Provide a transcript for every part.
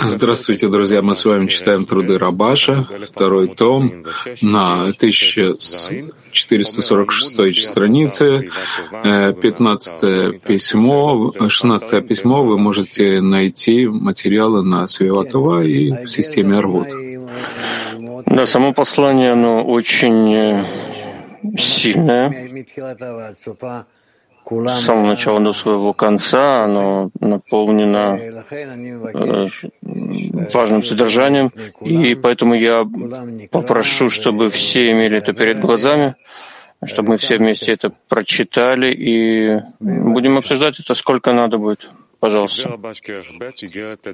Здравствуйте, друзья! Мы с вами читаем труды Рабаша, второй том, на 1446 странице, 15 письмо, 16 письмо. Вы можете найти материалы на Свиватова и в системе Арвуд. Да, само послание, оно очень э, сильное с самого начала до своего конца, оно наполнено э, важным содержанием, и поэтому я попрошу, чтобы все имели это перед глазами, чтобы мы все вместе это прочитали, и будем обсуждать это сколько надо будет. Пожалуйста.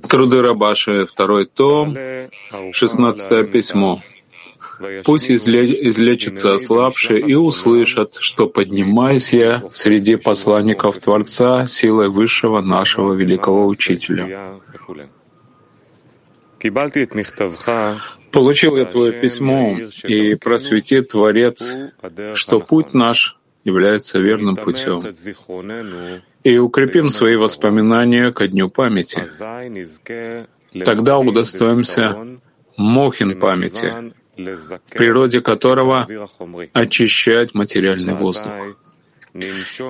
Труды Рабаши, второй том, шестнадцатое письмо. Пусть излечатся ослабшие и услышат, что поднимаюсь я среди посланников Творца силой высшего нашего великого Учителя. Получил я твое письмо, и просветит Творец, что путь наш является верным путем, и укрепим свои воспоминания ко дню памяти. Тогда удостоимся мохин памяти, в природе которого очищать материальный воздух.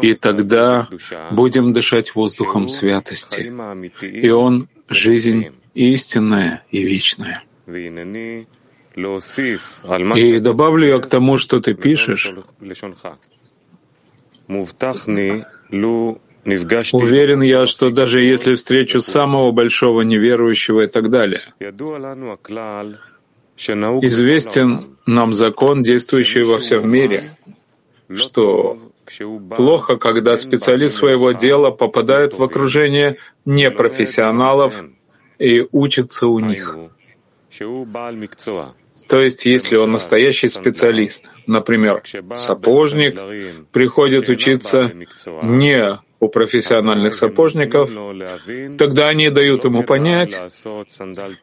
И тогда будем дышать воздухом святости, и он — жизнь истинная и вечная. И добавлю я к тому, что ты пишешь, Уверен я, что даже если встречу самого большого неверующего и так далее, Известен нам закон, действующий во всем мире, что плохо, когда специалист своего дела попадает в окружение непрофессионалов и учится у них. То есть, если он настоящий специалист, например, сапожник, приходит учиться не у профессиональных сапожников, тогда они дают ему понять,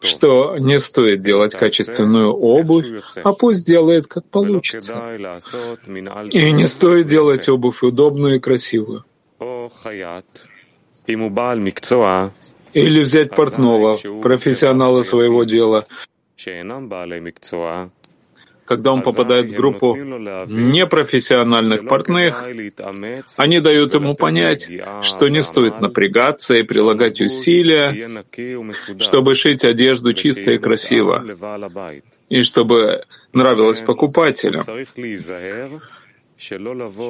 что не стоит делать качественную обувь, а пусть делает как получится. И не стоит делать обувь удобную и красивую. Или взять портного, профессионала своего дела, когда он попадает в группу непрофессиональных портных, они дают ему понять, что не стоит напрягаться и прилагать усилия, чтобы шить одежду чисто и красиво, и чтобы нравилось покупателям.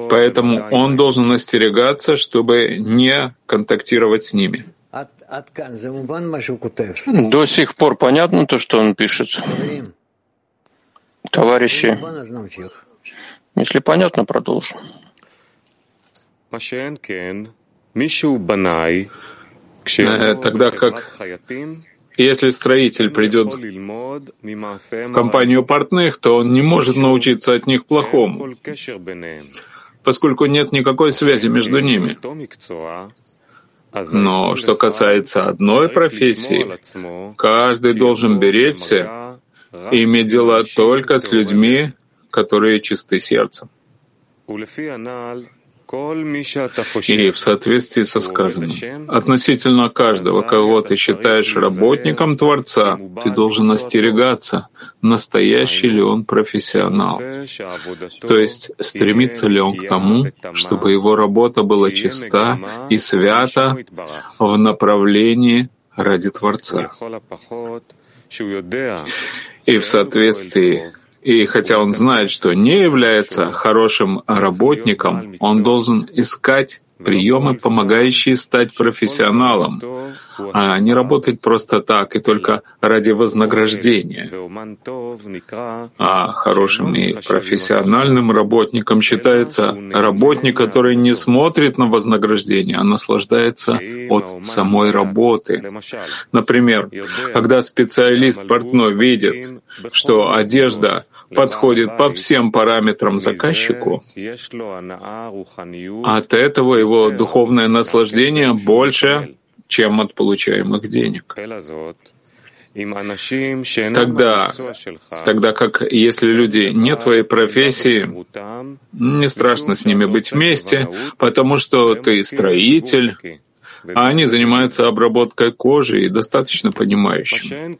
Поэтому он должен остерегаться, чтобы не контактировать с ними. До сих пор понятно то, что он пишет? Товарищи, если понятно, продолжим. Э, тогда как если строитель придет в компанию портных, то он не может научиться от них плохому, поскольку нет никакой связи между ними. Но что касается одной профессии, каждый должен беречься и иметь дела только с людьми, которые чисты сердцем. И в соответствии со сказанным, относительно каждого, кого ты считаешь работником Творца, ты должен остерегаться, настоящий ли он профессионал. То есть стремится ли он к тому, чтобы его работа была чиста и свята в направлении ради Творца. И в соответствии и хотя он знает, что не является хорошим работником, он должен искать приемы, помогающие стать профессионалом, а не работать просто так и только ради вознаграждения. А хорошим и профессиональным работником считается работник, который не смотрит на вознаграждение, а наслаждается от самой работы. Например, когда специалист портной видит, что одежда подходит по всем параметрам заказчику, от этого его духовное наслаждение больше, чем от получаемых денег. Тогда, тогда как если люди не твоей профессии, не страшно с ними быть вместе, потому что ты строитель, а они занимаются обработкой кожи и достаточно понимающим.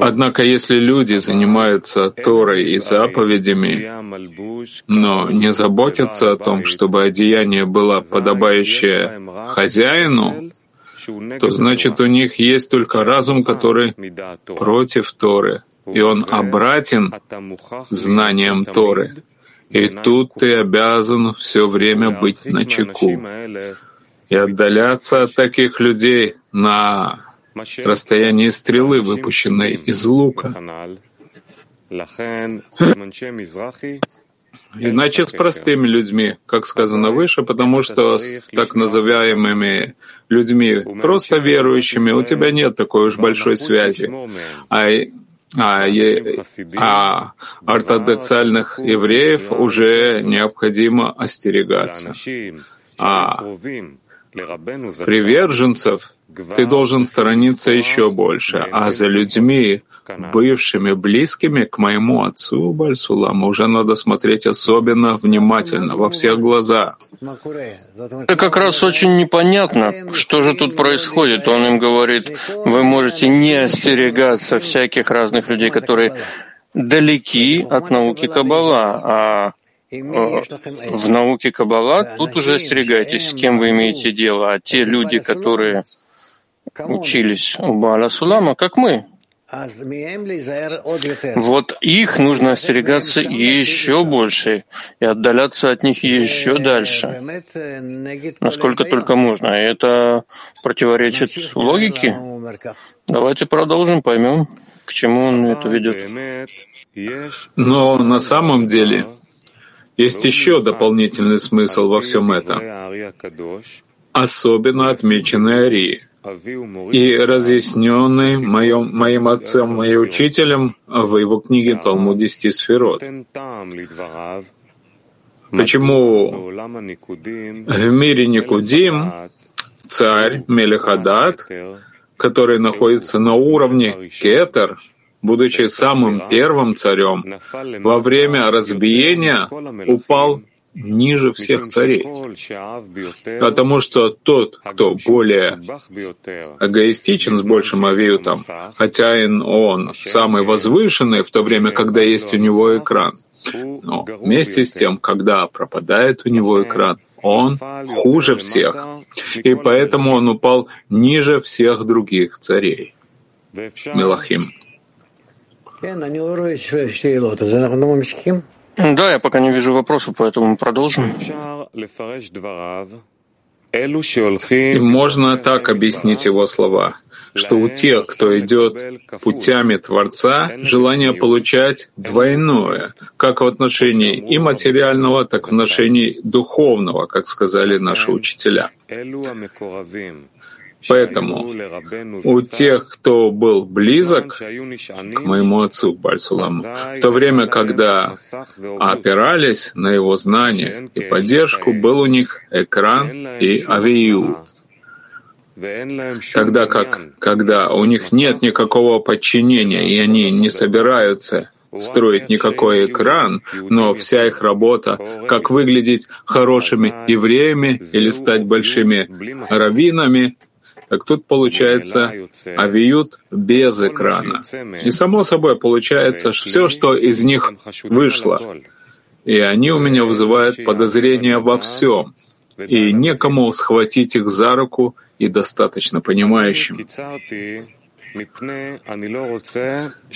Однако, если люди занимаются Торой и заповедями, но не заботятся о том, чтобы одеяние было подобающее хозяину, то значит у них есть только разум, который против Торы, и он обратен знанием Торы. И тут ты обязан все время быть на чеку и отдаляться от таких людей на расстоянии стрелы, выпущенной из лука. Иначе с простыми людьми, как сказано выше, потому что с так называемыми людьми, просто верующими, у тебя нет такой уж большой связи. А, а, а ортодоксальных евреев уже необходимо остерегаться. А приверженцев ты должен сторониться еще больше, а за людьми, бывшими близкими к моему отцу Бальсуламу, уже надо смотреть особенно внимательно, во всех глаза. Это как раз очень непонятно, что же тут происходит. Он им говорит, вы можете не остерегаться всяких разных людей, которые далеки от науки Каббала, а в науке Каббала тут уже остерегайтесь, с кем вы имеете дело. А те люди, которые учились у Бааля Сулама, как мы, вот их нужно остерегаться еще больше и отдаляться от них еще дальше, насколько только можно. И это противоречит логике. Давайте продолжим, поймем, к чему он это ведет. Но на самом деле есть еще дополнительный смысл во всем этом, особенно отмеченный Арии и разъясненный моим, моим отцом и учителем в его книге Талмуд десяти сферот. Почему в мире Никудим царь Мелехадат, который находится на уровне Кетер, будучи самым первым царем, во время разбиения упал ниже всех царей. Потому что тот, кто более эгоистичен с большим авиутом, хотя и он самый возвышенный в то время, когда есть у него экран, но вместе с тем, когда пропадает у него экран, он хуже всех, и поэтому он упал ниже всех других царей. Мелахим. Да, я пока не вижу вопросов, поэтому мы продолжим. И можно так объяснить его слова, что у тех, кто идет путями Творца, желание получать двойное, как в отношении и материального, так и в отношении духовного, как сказали наши учителя. Поэтому у тех, кто был близок к моему отцу Бальсуламу, в то время, когда опирались на его знания и поддержку, был у них экран и авиют. Тогда как, когда у них нет никакого подчинения, и они не собираются строить никакой экран, но вся их работа, как выглядеть хорошими евреями или стать большими раввинами, так тут получается авиют без экрана. И само собой получается все, что из них вышло. И они у меня вызывают подозрения во всем. И некому схватить их за руку и достаточно понимающим.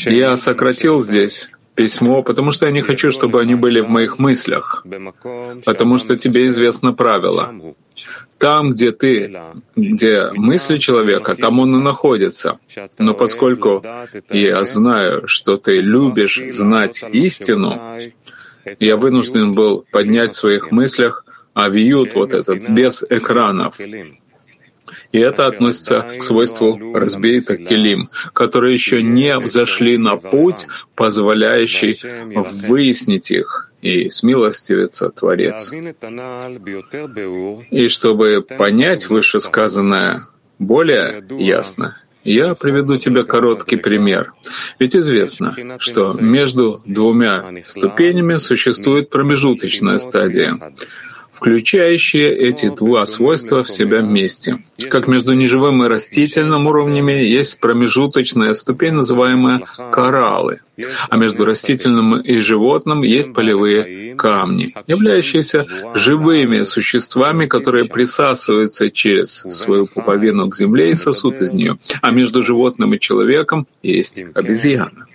Я сократил здесь письмо, потому что я не хочу, чтобы они были в моих мыслях, потому что тебе известно правило. Там, где ты, где мысли человека, там он и находится. Но поскольку я знаю, что ты любишь знать истину, я вынужден был поднять в своих мыслях авиют вот этот, без экранов. И это относится к свойству разбитых келим, которые еще не взошли на путь, позволяющий выяснить их и смилостивится Творец. И чтобы понять вышесказанное более ясно, я приведу тебе короткий пример. Ведь известно, что между двумя ступенями существует промежуточная стадия, включающие эти два свойства в себя вместе. Как между неживым и растительным уровнями есть промежуточная ступень, называемая кораллы, а между растительным и животным есть полевые камни, являющиеся живыми существами, которые присасываются через свою пуповину к земле и сосут из нее, а между животным и человеком есть обезьяна.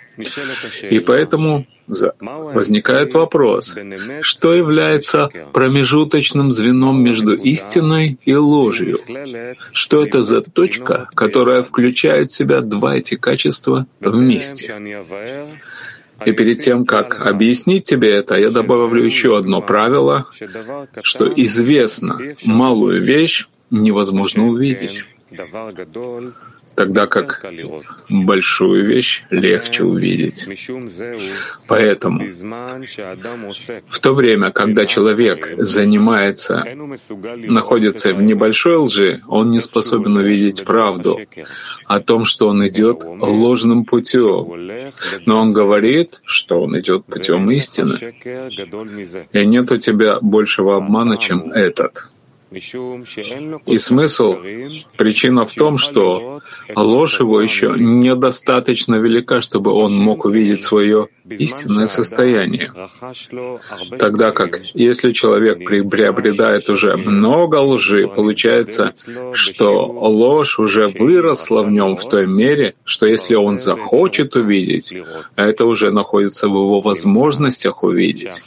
И поэтому возникает вопрос, что является промежуточным звеном между истиной и ложью? Что это за точка, которая включает в себя два эти качества вместе? И перед тем, как объяснить тебе это, я добавлю еще одно правило, что известно, малую вещь невозможно увидеть тогда как большую вещь легче увидеть. Поэтому в то время, когда человек занимается, находится в небольшой лжи, он не способен увидеть правду о том, что он идет ложным путем. Но он говорит, что он идет путем истины. И нет у тебя большего обмана, чем этот. И смысл, причина в том, что ложь его еще недостаточно велика, чтобы он мог увидеть свое истинное состояние. Тогда как, если человек приобретает уже много лжи, получается, что ложь уже выросла в нем в той мере, что если он захочет увидеть, это уже находится в его возможностях увидеть.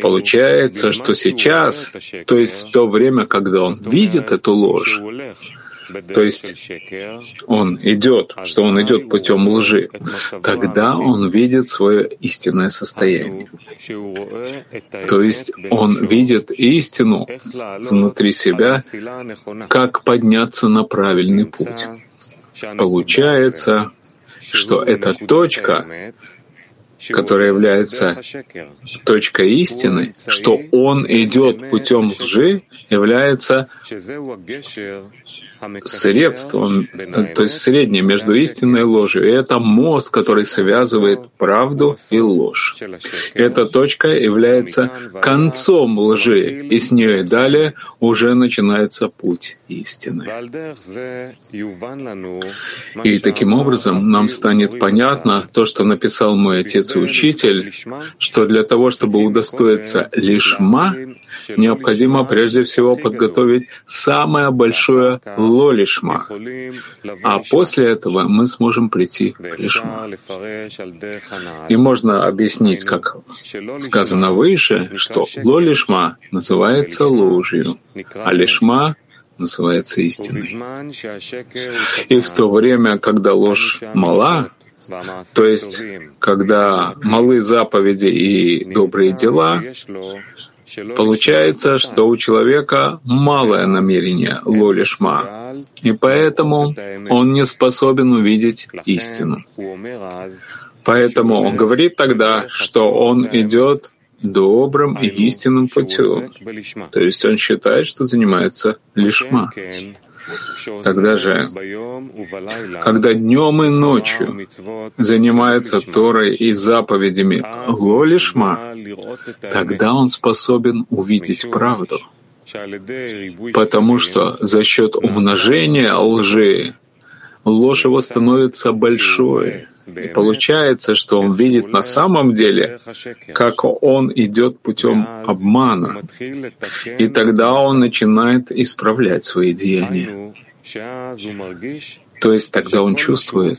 Получается, что сейчас, то есть в то время, когда он видит эту ложь, то есть он идет, что он идет путем лжи, тогда он видит свое истинное состояние. То есть он видит истину внутри себя, как подняться на правильный путь. Получается, что эта точка, которая является точкой истины, что он идет путем лжи, является средством, то есть средним между истиной и ложью. И это мост, который связывает правду и ложь. Эта точка является концом лжи, и с нее и далее уже начинается путь истины. И таким образом нам станет понятно то, что написал мой отец и учитель, что для того, чтобы удостоиться лишма, необходимо прежде всего подготовить самое большое лолишма, а после этого мы сможем прийти к лишма. И можно объяснить, как сказано выше, что лолишма называется ложью, а лишма называется истиной. И в то время, когда ложь мала, то есть, когда малы заповеди и добрые дела, Получается, что у человека малое намерение лолишма, и поэтому он не способен увидеть истину. Поэтому он говорит тогда, что он идет добрым и истинным путем. То есть он считает, что занимается лишма. Тогда же, когда днем и ночью занимается Торой и заповедями Лолишма, тогда он способен увидеть правду. Потому что за счет умножения лжи ложь его становится большой. И получается, что он видит на самом деле, как он идет путем обмана. И тогда он начинает исправлять свои деяния. То есть тогда он чувствует,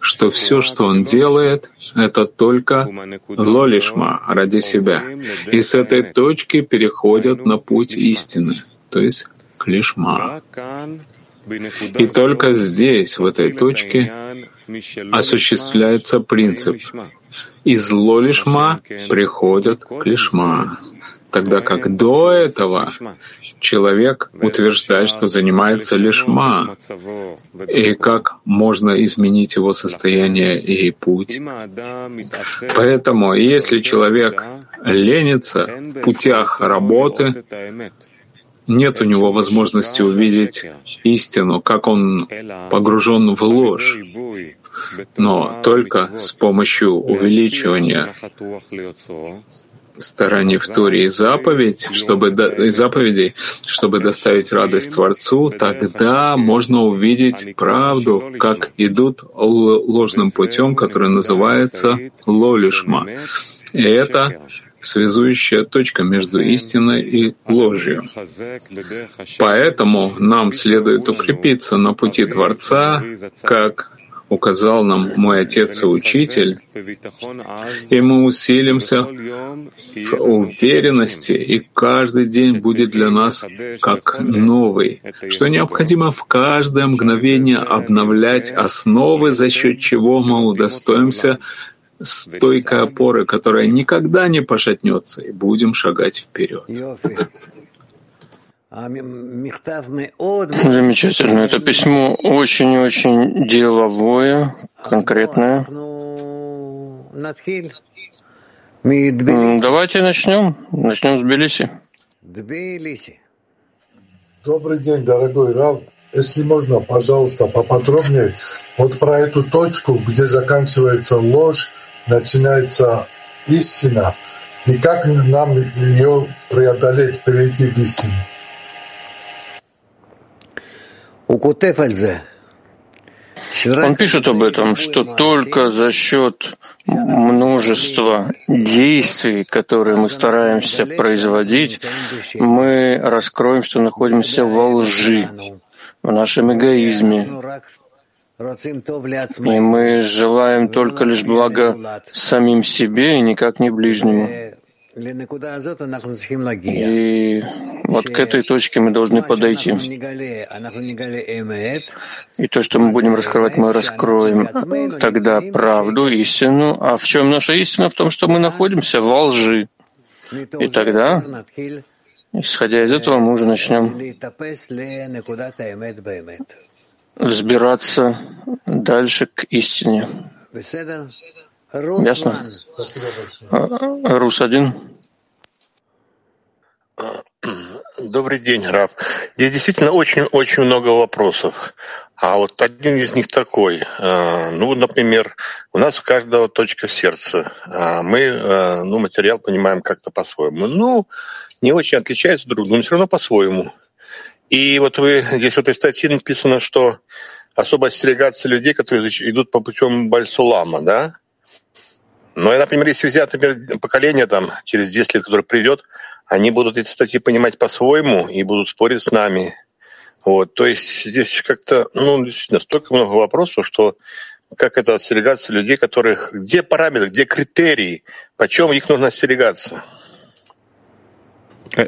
что все, что он делает, это только лолишма ради себя. И с этой точки переходят на путь истины, то есть к лишма. И только здесь, в этой точке, осуществляется принцип. Из лолишма приходят к лишма. Тогда как до этого человек утверждает, что занимается лишма, и как можно изменить его состояние и путь. Поэтому, если человек ленится в путях работы, нет у него возможности увидеть истину, как он погружен в ложь, но только с помощью увеличивания стороне в Торе и заповедь, чтобы и заповедей, чтобы доставить радость Творцу, тогда можно увидеть правду, как идут ложным путем, который называется лолишма. И это связующая точка между истиной и ложью. Поэтому нам следует укрепиться на пути Творца, как указал нам мой Отец и Учитель, и мы усилимся в уверенности, и каждый день будет для нас как новый, что необходимо в каждое мгновение обновлять основы, за счет чего мы удостоимся стойкой опоры, которая никогда не пошатнется, и будем шагать вперед. Замечательно. Это письмо очень-очень деловое, конкретное. Давайте начнем. Начнем с Тбилиси. Добрый день, дорогой Рав. Если можно, пожалуйста, поподробнее вот про эту точку, где заканчивается ложь, начинается истина, и как нам ее преодолеть, перейти в истину. Он пишет об этом, что только за счет множества действий, которые мы стараемся производить, мы раскроем, что находимся во лжи, в нашем эгоизме. И мы желаем только лишь блага самим себе и никак не ближнему. И вот к этой точке мы должны подойти. И то, что мы будем раскрывать, мы раскроем тогда правду, истину. А в чем наша истина? В том, что мы находимся во лжи. И тогда, исходя из этого, мы уже начнем взбираться дальше к истине. Ясно? А, Рус один. Добрый день, Раб. Здесь действительно очень-очень много вопросов. А вот один из них такой. А, ну, например, у нас у каждого точка в сердце. А мы ну, материал понимаем как-то по-своему. Ну, не очень отличаются друг друга, но все равно по-своему. И вот вы здесь в этой статье написано, что особо остерегаться людей, которые идут по путем Бальсулама, да? Но, например, если взять, например, поколение там через 10 лет, которое придет, они будут эти статьи понимать по-своему и будут спорить с нами. Вот, то есть здесь как-то, ну, действительно, столько много вопросов, что как это остерегаться людей, которых... Где параметры, где критерии, почем их нужно остерегаться?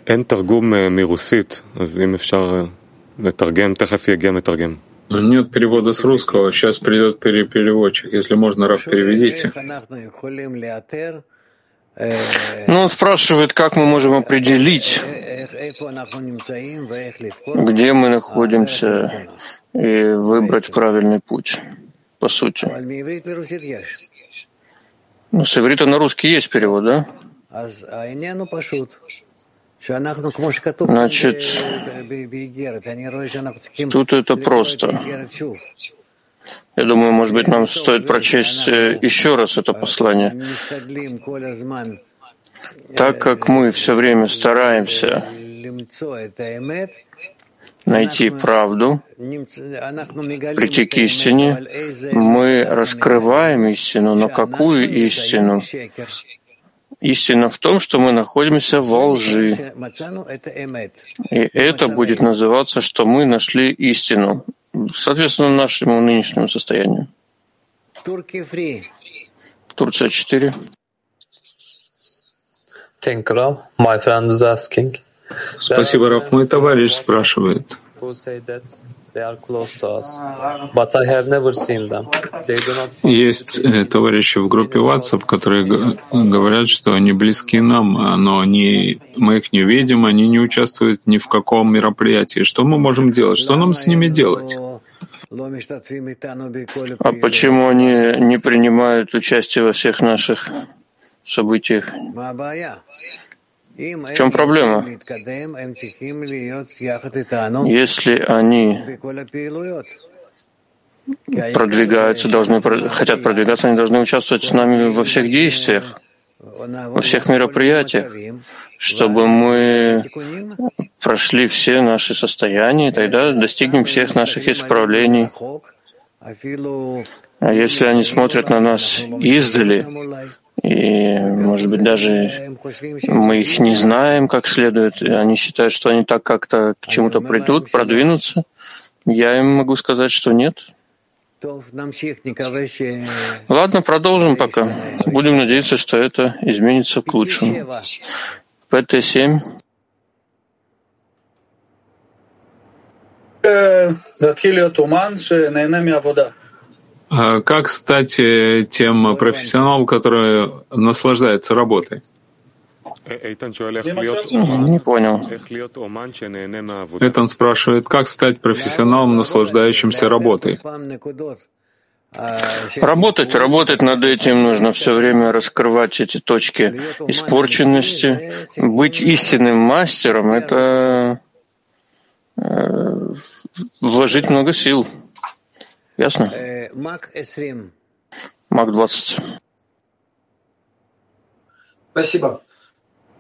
אין תרגום מרוסית, אז אם אפשר לתרגם, תכף יגיע מתרגם. Нет перевода с русского. Сейчас придет переводчик. Если можно, Раф, переведите. Ну, он спрашивает, как мы можем определить, где мы находимся, и выбрать правильный путь, по сути. Ну, с иврита на русский есть перевод, да? Значит, тут это просто. Я думаю, может быть, нам стоит прочесть э, еще раз это послание. Так как мы все время стараемся найти правду, прийти к истине, мы раскрываем истину, но какую истину? Истина в том, что мы находимся во лжи. И это будет называться, что мы нашли истину, соответственно, нашему нынешнему состоянию. Турция 4. Спасибо, Раф. Мой товарищ спрашивает. Есть э, товарищи в группе WhatsApp, которые говорят, что они близки нам, а, но они, мы их не видим, они не участвуют ни в каком мероприятии. Что мы можем делать? Что нам с ними делать? А почему они не принимают участие во всех наших событиях? В чем проблема? Если они продвигаются, должны, хотят продвигаться, они должны участвовать с нами во всех действиях. во всех мероприятиях, чтобы мы прошли все наши состояния, и тогда достигнем всех наших исправлений. А если они смотрят на нас издали, и, может быть, даже мы их не знаем как следует, они считают, что они так как-то к чему-то придут, продвинутся, я им могу сказать, что нет. Ладно, продолжим пока. Будем надеяться, что это изменится к лучшему. ПТ-7. А как стать э, тем профессионалом, который наслаждается работой? Не понял. Этан спрашивает, как стать профессионалом, наслаждающимся работой? Работать, работать над этим нужно все время раскрывать эти точки испорченности. Быть истинным мастером — это э, вложить много сил. Ясно? Мак 20. Спасибо.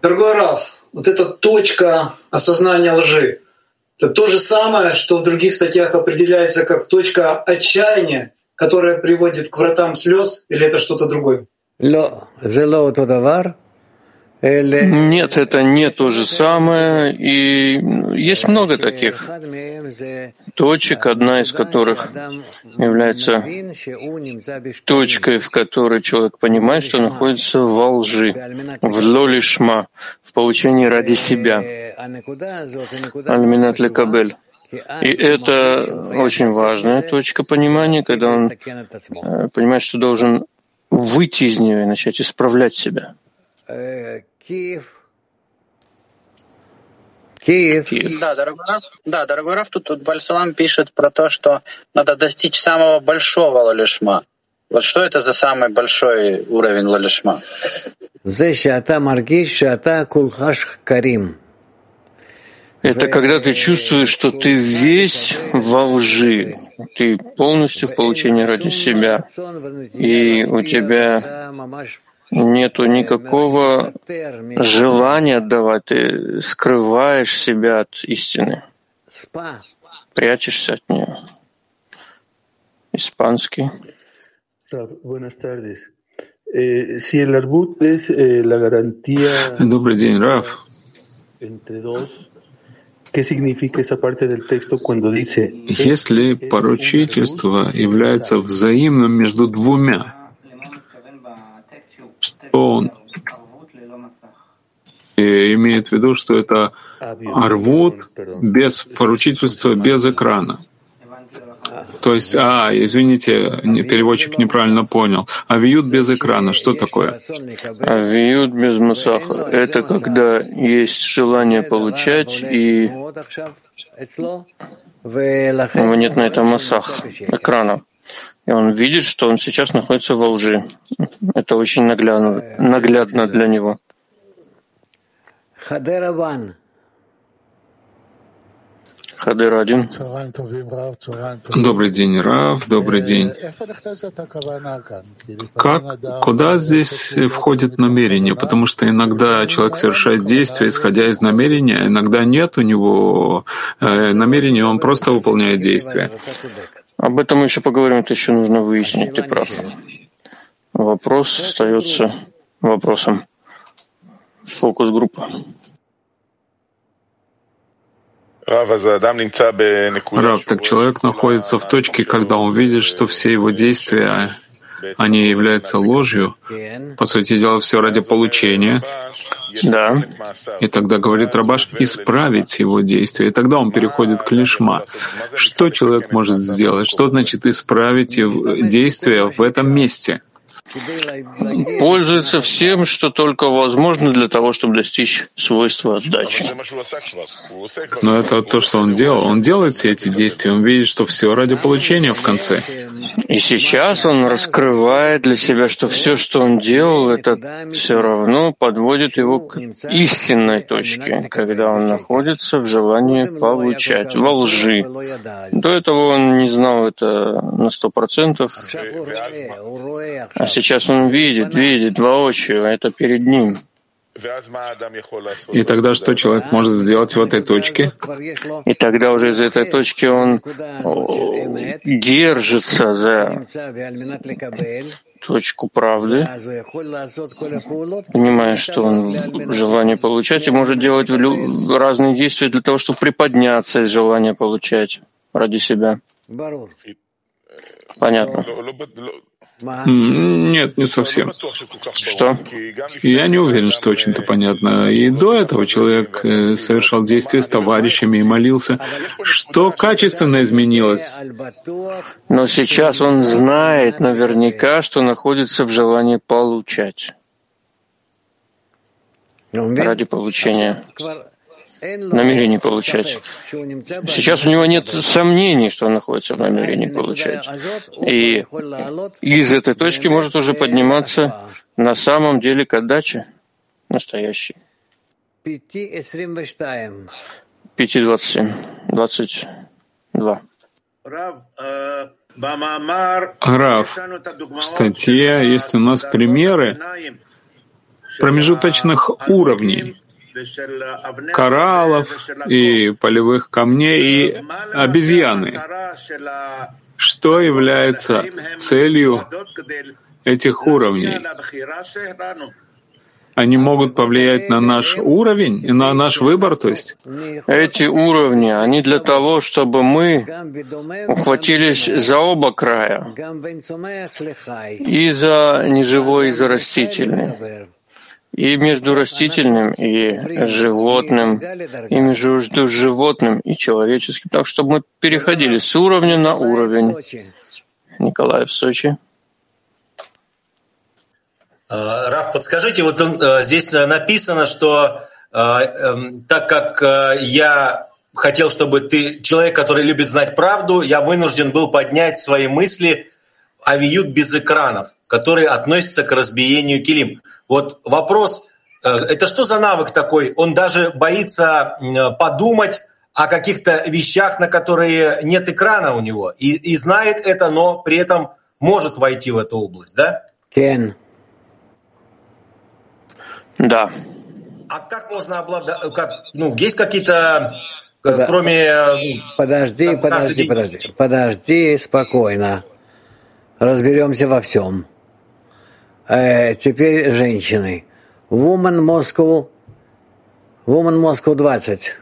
Дорогой Раф, вот эта точка осознания лжи, это то же самое, что в других статьях определяется как точка отчаяния, которая приводит к вратам слез, или это что-то другое? Нет, это не то же самое, и есть много таких точек, одна из которых является точкой, в которой человек понимает, что находится во лжи, в лолишма, в получении ради себя, альминат лекабель. И это очень важная точка понимания, когда он э, понимает, что должен выйти из нее и начать исправлять себя. Киев. Киев. Да, дорогой Раф, да, дорогой Раф, тут, тут Бальсалам пишет про то, что надо достичь самого большого лалишма. Вот что это за самый большой уровень лалишма? Это когда ты чувствуешь, что ты весь во лжи, ты полностью в получении ради себя, и у тебя нету никакого желания отдавать, ты скрываешь себя от истины, прячешься от нее. Испанский. Eh, eh, Добрый день, Раф. Если поручительство является взаимным между двумя, что он имеет в виду, что это арвуд без поручительства, без экрана. То есть, а, извините, переводчик неправильно понял. Авиют без экрана, что такое? Авиют без масаха — это когда есть желание получать, и у него нет на этом масах, экрана. И он видит, что он сейчас находится во лжи. Это очень наглядно, наглядно для него. Хадер один. Добрый день, Рав, добрый день. Как, куда здесь входит намерение? Потому что иногда человек совершает действия, исходя из намерения, а иногда нет у него э, намерения, он просто выполняет действия. Об этом мы еще поговорим, это еще нужно выяснить, ты прав. Вопрос остается вопросом. Фокус-группа. Рав, так человек находится в точке, когда он видит, что все его действия они являются ложью, по сути дела, все ради получения. Да. И тогда говорит Рабаш исправить его действия. И тогда он переходит к лишма. Что человек может сделать? Что значит исправить действия в этом месте? Пользуется всем, что только возможно для того, чтобы достичь свойства отдачи. Но это то, что он делал. Он делает все эти действия, он видит, что все ради получения в конце. И сейчас он раскрывает для себя, что все, что он делал, это все равно подводит его к истинной точке, когда он находится в желании получать, во лжи. До этого он не знал это на сто процентов, а сейчас он видит, видит воочию, это перед ним. И тогда что человек может сделать в этой точке? И тогда уже из этой точки он держится за точку правды, понимая, что он желание получать и может делать разные действия для того, чтобы приподняться из желания получать ради себя. Понятно. Нет, не совсем. Что? Я не уверен, что очень-то понятно. И до этого человек э, совершал действия с товарищами и молился. Что качественно изменилось? Но сейчас он знает наверняка, что находится в желании получать ради получения намерение получать. Сейчас у него нет сомнений, что он находится в намерении получать. И из этой точки может уже подниматься на самом деле к отдаче настоящей. 5.27. 22. Раф, в статье есть у нас примеры промежуточных уровней кораллов и полевых камней и обезьяны. Что является целью этих уровней? Они могут повлиять на наш уровень и на наш выбор, то есть? Эти уровни, они для того, чтобы мы ухватились за оба края, и за неживой, и за растительный и между растительным и животным, и между животным и человеческим, так чтобы мы переходили с уровня на уровень. Николай в Сочи. А, Раф, подскажите, вот э, здесь написано, что э, эм, так как э, я хотел, чтобы ты, человек, который любит знать правду, я вынужден был поднять свои мысли авиют без экранов, которые относятся к разбиению килим. Вот вопрос, э, это что за навык такой? Он даже боится подумать о каких-то вещах, на которые нет экрана у него, и, и знает это, но при этом может войти в эту область, да? Кен. Да. А как можно обладать, как, ну, есть какие-то, э, Подо... кроме... Э, ну, подожди, как, подожди, день... подожди, подожди, спокойно. Разберемся во всем. Э, теперь женщины. Woman Moscow, Woman Moscow 20.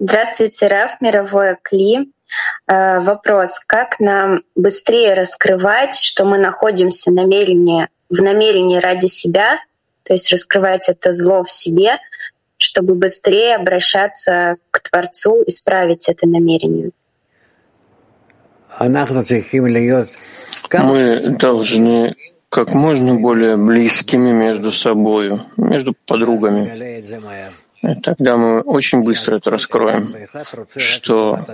Здравствуйте, Раф, мировое Кли. Э, вопрос, как нам быстрее раскрывать, что мы находимся намерение, в намерении ради себя, то есть раскрывать это зло в себе, чтобы быстрее обращаться к Творцу, исправить это намерение? Мы должны как можно более близкими между собой, между подругами. И тогда мы очень быстро это раскроем, что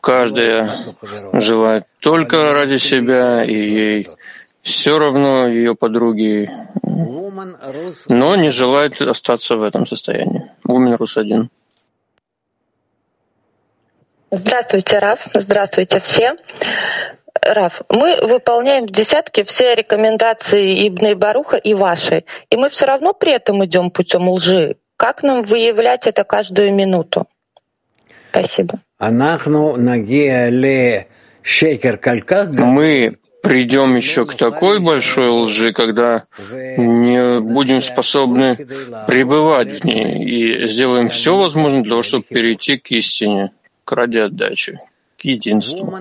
каждая желает только ради себя, и ей все равно ее подруги, но не желает остаться в этом состоянии. Умен Рус один. Здравствуйте, Раф. Здравствуйте все. Раф, мы выполняем в десятке все рекомендации Ибн Баруха и ваши, и мы все равно при этом идем путем лжи. Как нам выявлять это каждую минуту? Спасибо. Мы придем еще к такой большой лжи, когда не будем способны пребывать в ней и сделаем все возможное для того, чтобы перейти к истине к ради отдачи, к единству.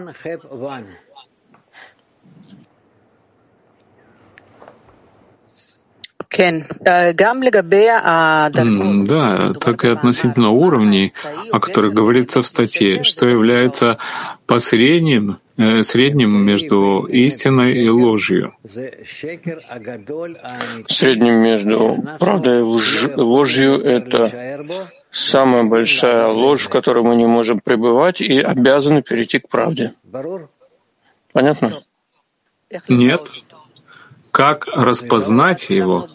Да, так и относительно уровней, о которых говорится в статье, что является посредним, э, средним между истиной и ложью. Средним между правдой и ложью — это самая большая ложь, в которой мы не можем пребывать и обязаны перейти к правде. Понятно? Нет. Как распознать его?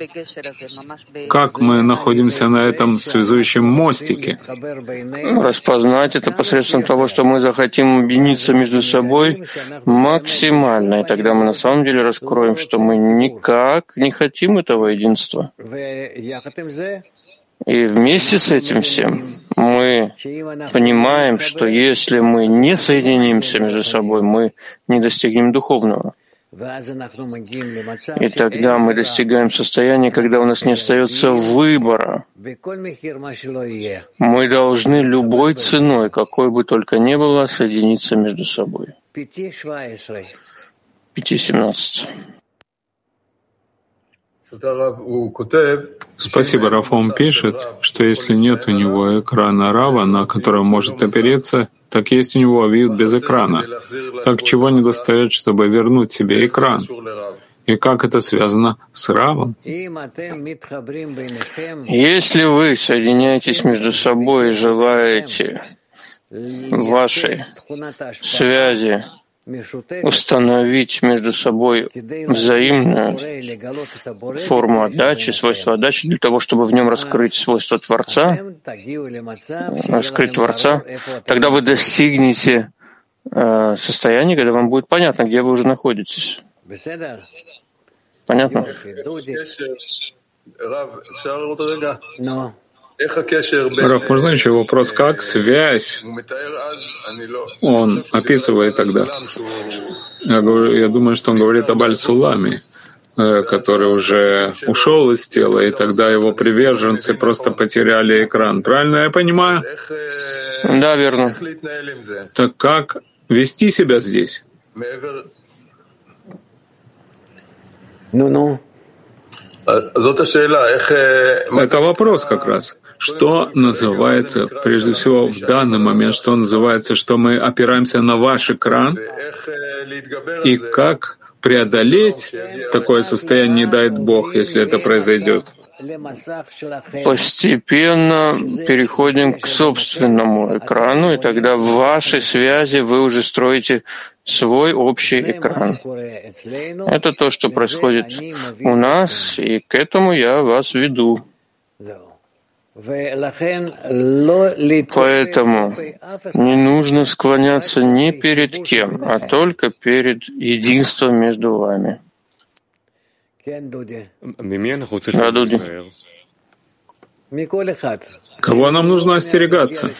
Как мы находимся на этом связующем мостике? Распознать это посредством того, что мы захотим объединиться между собой максимально, и тогда мы на самом деле раскроем, что мы никак не хотим этого единства. И вместе с этим всем мы понимаем, что если мы не соединимся между собой, мы не достигнем духовного. И тогда мы достигаем состояния, когда у нас не остается выбора. Мы должны любой ценой, какой бы только ни было, соединиться между собой. 5.17. Спасибо, Рафом пишет, что если нет у него экрана Рава, на который может опереться, так есть у него авиют без экрана. Так чего не достает, чтобы вернуть себе экран? И как это связано с Равом? Если вы соединяетесь между собой и желаете вашей связи установить между собой взаимную форму отдачи, свойство отдачи, для того, чтобы в нем раскрыть свойство Творца, раскрыть Творца, тогда вы достигнете э, состояния, когда вам будет понятно, где вы уже находитесь. Понятно? Раф, можно еще вопрос, как связь? Он описывает тогда. Я, говорю, я думаю, что он говорит об Аль-Суламе, э, который уже ушел из тела, и тогда его приверженцы просто потеряли экран. Правильно я понимаю? Да, верно. Так как вести себя здесь? Ну-ну. Это вопрос как раз. Что называется, прежде всего, в данный момент, что называется, что мы опираемся на ваш экран, и как преодолеть такое состояние, не дает Бог, если это произойдет. Постепенно переходим к собственному экрану, и тогда в вашей связи вы уже строите свой общий экран. Это то, что происходит у нас, и к этому я вас веду. Поэтому не нужно склоняться ни перед кем, а только перед единством между вами. Радуди. Кого нам нужно остерегаться?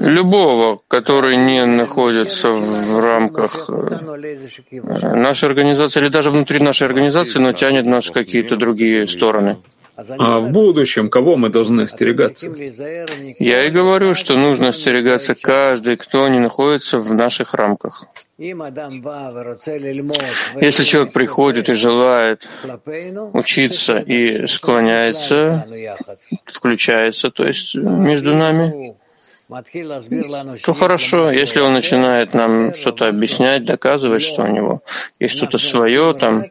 Любого, который не находится в рамках э, нашей организации или даже внутри нашей организации, но тянет нас в какие-то другие стороны. А в будущем кого мы должны остерегаться? Я и говорю, что нужно остерегаться каждый, кто не находится в наших рамках. Если человек приходит и желает учиться и склоняется, включается, то есть между нами, то хорошо, если он начинает нам что-то объяснять, доказывать, что у него есть что-то свое там.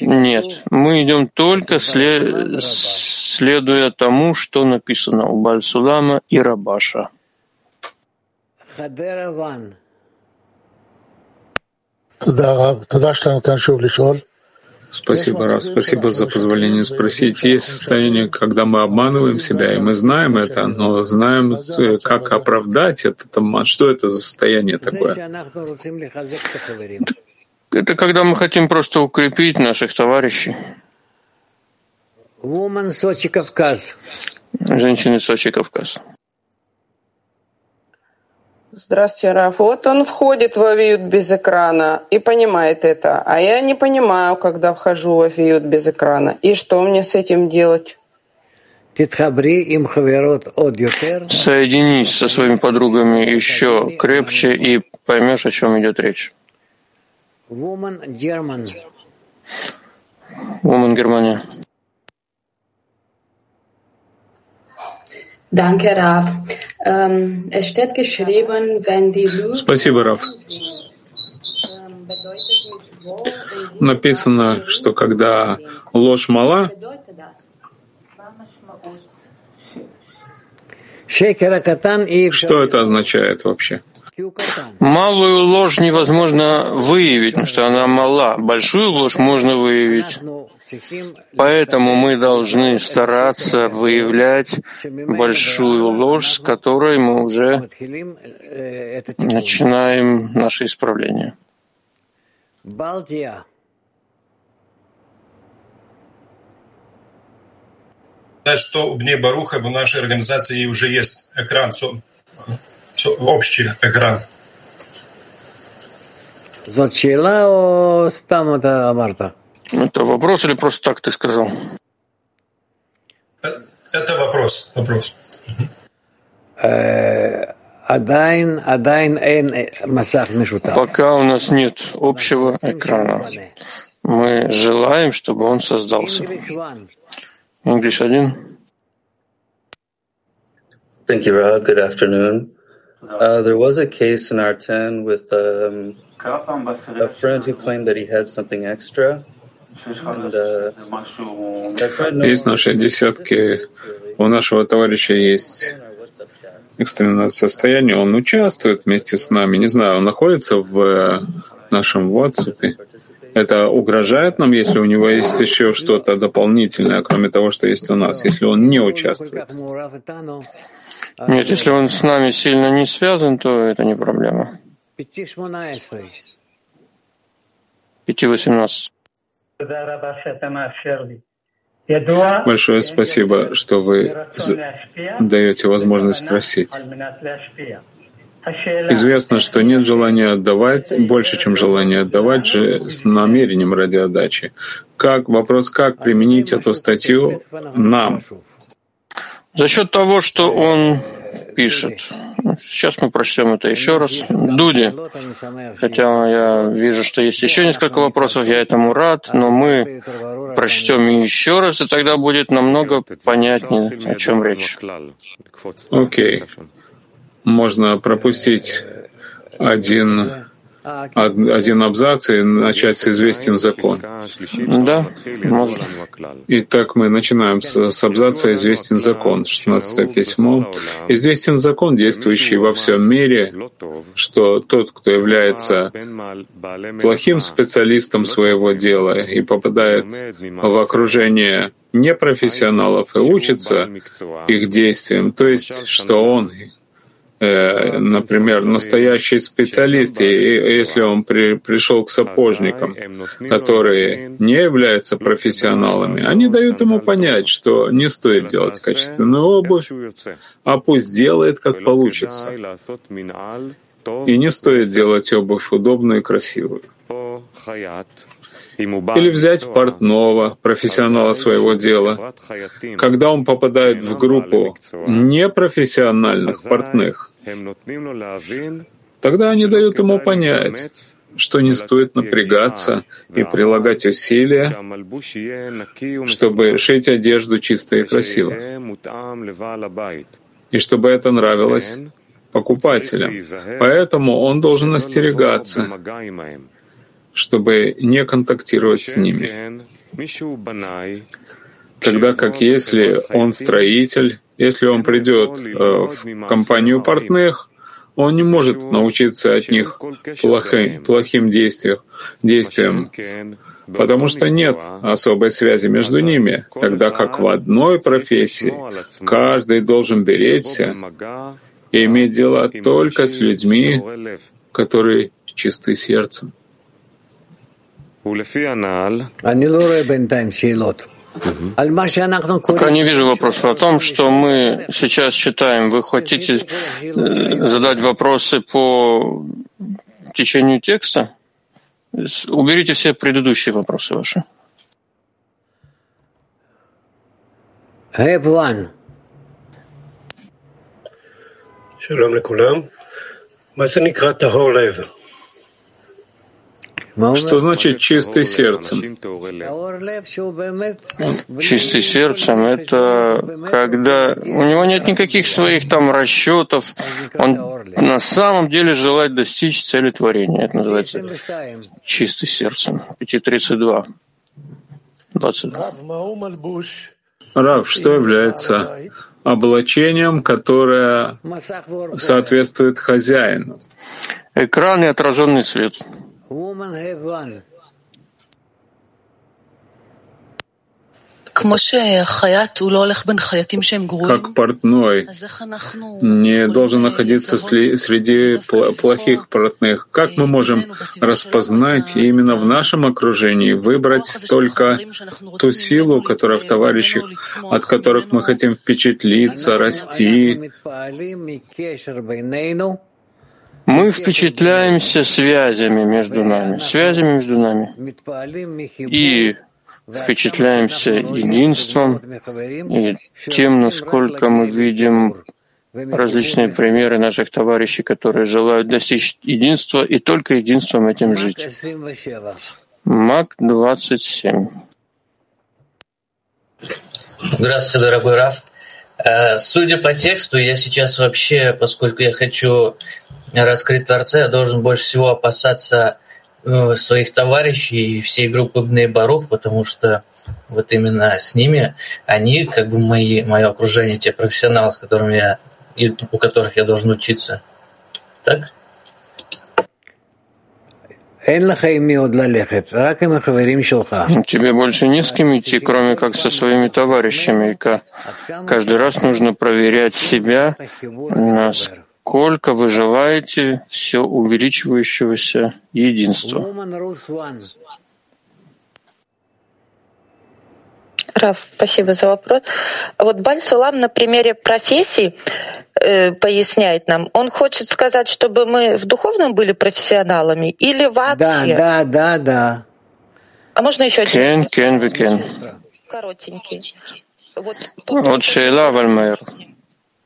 Нет, мы идем только след... следуя тому, что написано у Бальсулама и Рабаша. Спасибо, Раф. Спасибо за позволение спросить. Есть состояние, когда мы обманываем себя, и мы знаем это, но знаем, э, как оправдать этот обман. Что это за состояние такое? Это когда мы хотим просто укрепить наших товарищей. Женщины Сочи, Кавказ. Здравствуйте, Раф. Вот он входит в авиют без экрана и понимает это, а я не понимаю, когда вхожу в авиют без экрана. И что мне с этим делать? Соединись со своими подругами еще крепче и поймешь, о чем идет речь. Woman Германия. Danke, Rav. Ähm, es steht geschrieben, wenn die Lüge Спасибо, Раф. Написано, что когда ложь мала, Что это означает вообще? Малую ложь невозможно выявить, потому что она мала. Большую ложь можно выявить. Поэтому мы должны стараться выявлять большую ложь, с которой мы уже начинаем наше исправление. что у Бней Баруха в нашей организации уже есть экран, общий экран. Это вопрос или просто так ты сказал? Это вопрос. Вопрос. Пока у нас нет общего экрана. Мы желаем, чтобы он создался. English один. Thank you, Ra. Good afternoon. Uh, there was a case in R10 with um, a friend who claimed that he had something extra. Есть наши десятки. У нашего товарища есть экстренное состояние. Он участвует вместе с нами. Не знаю, он находится в нашем WhatsApp. Это угрожает нам, если у него есть еще что-то дополнительное, кроме того, что есть у нас, если он не участвует? Нет, если он с нами сильно не связан, то это не проблема. 5.18. Большое спасибо, что вы даете возможность спросить. Известно, что нет желания отдавать больше, чем желание отдавать же с намерением ради отдачи. Как, вопрос, как применить эту статью нам? За счет того, что он пишет. Сейчас мы прочтем это еще раз. Дуди, хотя я вижу, что есть еще несколько вопросов, я этому рад, но мы прочтем еще раз, и тогда будет намного понятнее, о чем речь. Окей. Okay можно пропустить один, один абзац и начать с «известен закон». Да, можно. Итак, мы начинаем с, с абзаца «известен закон», 16 письмо. «Известен закон, действующий во всем мире, что тот, кто является плохим специалистом своего дела и попадает в окружение непрофессионалов и учится их действиям, то есть, что он например, настоящий специалист, и если он при, пришел к сапожникам, которые не являются профессионалами, они дают ему понять, что не стоит делать качественную обувь, а пусть делает, как получится. И не стоит делать обувь удобную и красивую. Или взять портного, профессионала своего дела. Когда он попадает в группу непрофессиональных портных, Тогда они дают ему понять, что не стоит напрягаться и прилагать усилия, чтобы шить одежду чисто и красиво, и чтобы это нравилось покупателям. Поэтому он должен остерегаться, чтобы не контактировать с ними. Тогда как если он строитель, если он придет э, в компанию портных, он не может научиться от них плохим, плохим действиям, действиям, потому что нет особой связи между ними, тогда как в одной профессии каждый должен беречься и иметь дела только с людьми, которые чисты сердцем. Пока не вижу вопросов о том, что мы сейчас читаем. Вы хотите э, задать вопросы по течению текста? Уберите все предыдущие вопросы ваши. שלום לכולם. מה זה נקרא טהור לב? что значит чистый сердцем? Чистый сердцем — это когда у него нет никаких своих там расчетов, он на самом деле желает достичь цели творения. Это называется чистый сердцем. 5.32. 22. Рав, что является облачением, которое соответствует хозяину. Экран и отраженный свет. Как портной не должен находиться среди плохих портных. Как мы можем распознать и именно в нашем окружении выбрать только ту силу, которая в товарищах, от которых мы хотим впечатлиться, расти, мы впечатляемся связями между нами, связями между нами. И впечатляемся единством и тем, насколько мы видим различные примеры наших товарищей, которые желают достичь единства и только единством этим жить. Мак 27. Здравствуйте, дорогой Раф. Э, судя по тексту, я сейчас вообще, поскольку я хочу раскрыть Творца, я должен больше всего опасаться Э, своих товарищей и всей группы Бней Барух, потому что вот именно с ними они как бы мои, мое окружение, те профессионалы, с которыми я, и у которых я должен учиться. Так? Тебе больше не с кем идти, кроме как со своими товарищами. И каждый раз нужно проверять себя, насколько сколько вы желаете все увеличивающегося единства. Раф, спасибо за вопрос. Вот Баль-Сулам на примере профессий э, поясняет нам. Он хочет сказать, чтобы мы в духовном были профессионалами или вообще? Да, да, да, да. А можно еще один? Кен, кен, кен. Коротенький. Вот, вот Шейла Вальмайер.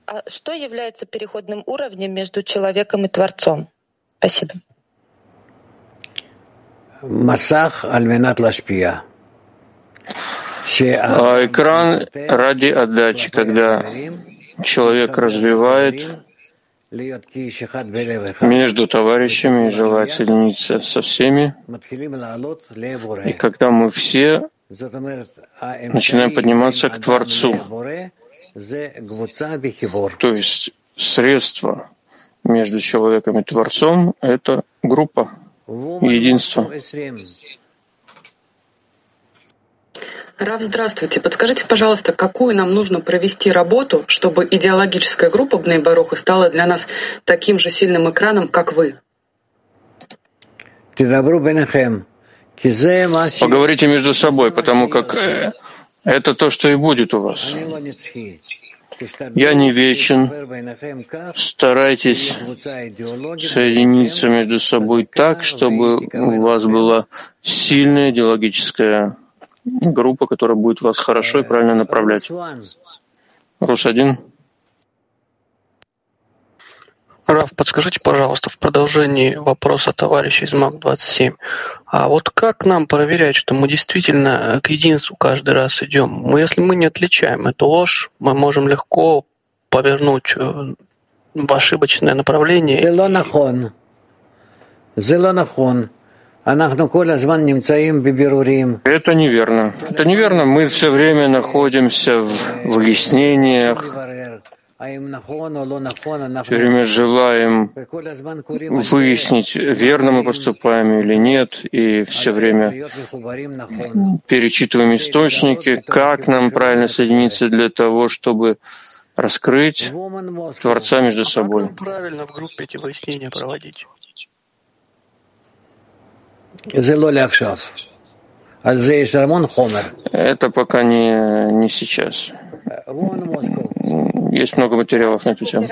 А что является переходным уровнем между человеком и Творцом? Спасибо. Масах альменат лашпия. А экран ради отдачи, когда человек развивает между товарищами и желает соединиться со всеми. И когда мы все начинаем подниматься к Творцу, то есть средство между человеком и Творцом — это группа, единство. Рав, здравствуйте. Подскажите, пожалуйста, какую нам нужно провести работу, чтобы идеологическая группа Бней Баруха стала для нас таким же сильным экраном, как вы? Поговорите между собой, потому как э, это то, что и будет у вас. Я не вечен. Старайтесь соединиться между собой так, чтобы у вас была сильная идеологическая группа, которая будет вас хорошо и правильно направлять. Рус-1. Раф, подскажите, пожалуйста, в продолжении вопроса товарища из МАК-27, а вот как нам проверять, что мы действительно к единству каждый раз идем? Мы, если мы не отличаем эту ложь, мы можем легко повернуть э, в ошибочное направление. Это неверно. Это неверно. Мы все время находимся в выяснениях, все время желаем выяснить, верно мы поступаем или нет, и все время перечитываем источники, как нам правильно соединиться для того, чтобы раскрыть Творца между собой. Как правильно в группе эти выяснения проводить? Это пока не, не сейчас. Есть много материалов на эту тему.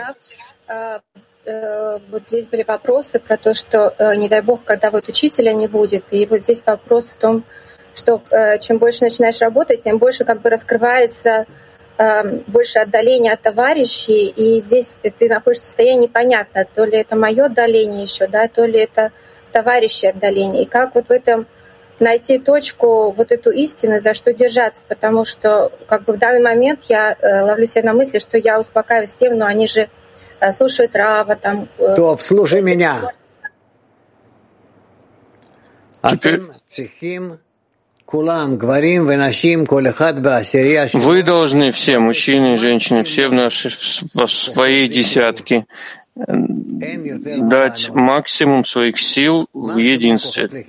А, э, вот здесь были вопросы про то, что, э, не дай бог, когда вот учителя не будет. И вот здесь вопрос в том, что э, чем больше начинаешь работать, тем больше как бы раскрывается больше отдаление от товарищей, и здесь ты находишься в состоянии непонятно, то ли это мое отдаление еще, да, то ли это товарищи отдаление. И как вот в этом найти точку, вот эту истину, за что держаться, потому что как бы в данный момент я э, ловлю себя на мысли, что я успокаиваюсь тем, но они же э, слушают Рава, там... Э, То, слушай меня. Теперь, Вы должны, все, мужчины и женщины, все в, нашей, в своей десятке, дать максимум своих сил в единстве.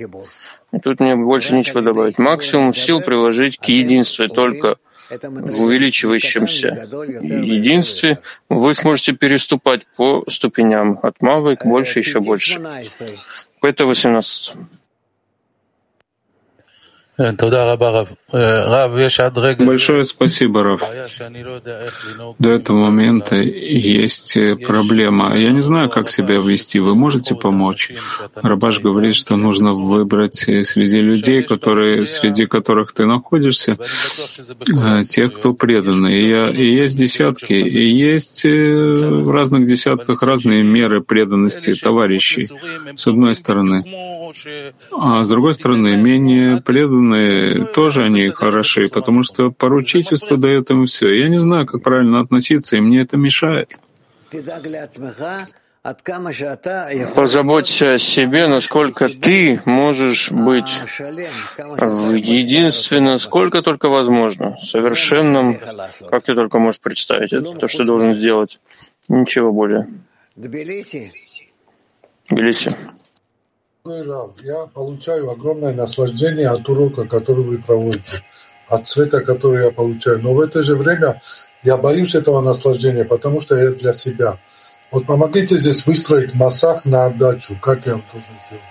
И тут мне больше нечего добавить. Максимум сил приложить к единству, только в увеличивающемся единстве вы сможете переступать по ступеням от малой к большей еще больше. Это 18. Большое спасибо, Раф. До этого момента есть проблема. Я не знаю, как себя вести. Вы можете помочь? Рабаш говорит, что нужно выбрать среди людей, которые, среди которых ты находишься, тех, кто преданы. И, я, и есть десятки, и есть в разных десятках разные меры преданности товарищей, с одной стороны. А с другой стороны, менее преданные тоже они хороши, потому что поручительство дает им все. Я не знаю, как правильно относиться, и мне это мешает. Позаботься о себе, насколько ты можешь быть единственным, сколько только возможно, совершенным, как ты только можешь представить. Это то, что ты должен сделать. Ничего более. Тбилиси. Я получаю огромное наслаждение от урока, который вы проводите, от цвета, который я получаю. Но в это же время я боюсь этого наслаждения, потому что это для себя. Вот помогите здесь выстроить массах на отдачу. Как я должен сделать?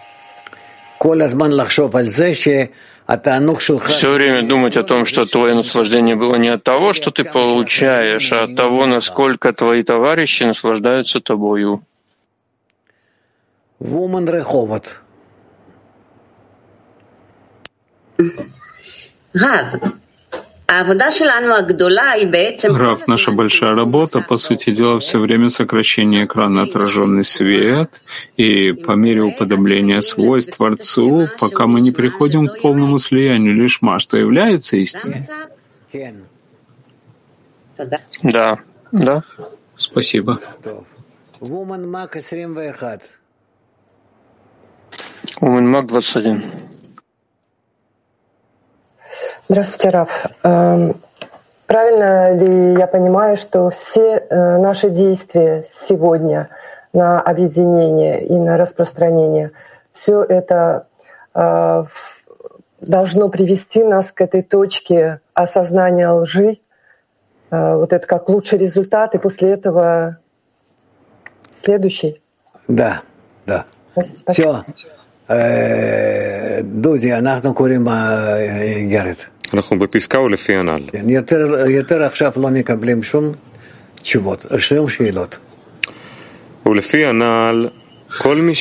Все время думать о том, что твое наслаждение было не от того, что ты получаешь, а от того, насколько твои товарищи наслаждаются тобою. Woman Реховод. Рав, наша большая работа, по сути дела, все время сокращение экрана отраженный свет, и по мере уподобления свойств Творцу, пока мы не приходим к полному слиянию лишма, что является истиной. Да, да. Спасибо. Woman Мак 21. Здравствуйте, Раф. Эм, правильно ли я понимаю, что все э, наши действия сегодня на объединение и на распространение, все это э, должно привести нас к этой точке осознания лжи, э, вот это как лучший результат, и после этого следующий. Да, да. Спасибо. Все. Дуди, анахну курима, Герет. אנחנו בפסקה או לפי הנ"ל? יותר, יותר עכשיו לא מקבלים שום תשובות, שום שאלות. ולפי הנ"ל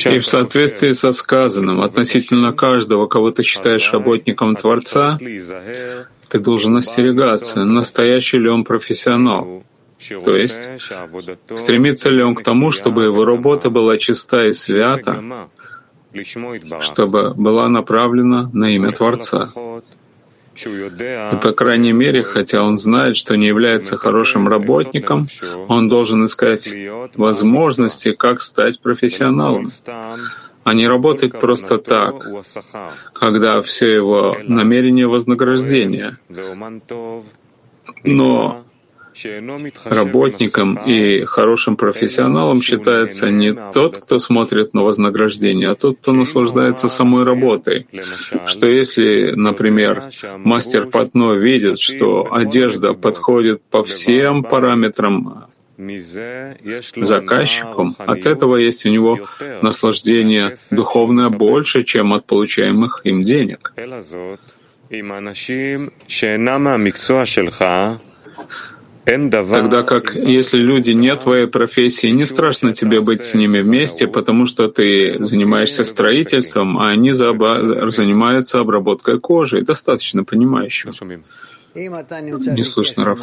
и в соответствии со сказанным относительно каждого, кого ты считаешь работником Творца, ты должен остерегаться, настоящий ли он профессионал. То есть, стремится ли он к тому, чтобы его работа была чиста и свята, чтобы была направлена на имя Творца. И, по крайней мере, хотя он знает, что не является хорошим работником, он должен искать возможности, как стать профессионалом, а не работать просто так, когда все его намерения вознаграждения. Но Работником и хорошим профессионалом считается не тот, кто смотрит на вознаграждение, а тот, кто наслаждается самой работой. Что если, например, мастер Патно видит, что одежда подходит по всем параметрам заказчиком, от этого есть у него наслаждение духовное больше, чем от получаемых им денег. Тогда как, если люди не твоей профессии, не страшно тебе быть с ними вместе, потому что ты занимаешься строительством, а они занимаются обработкой кожи. Достаточно понимающего. Не слышно, Раф.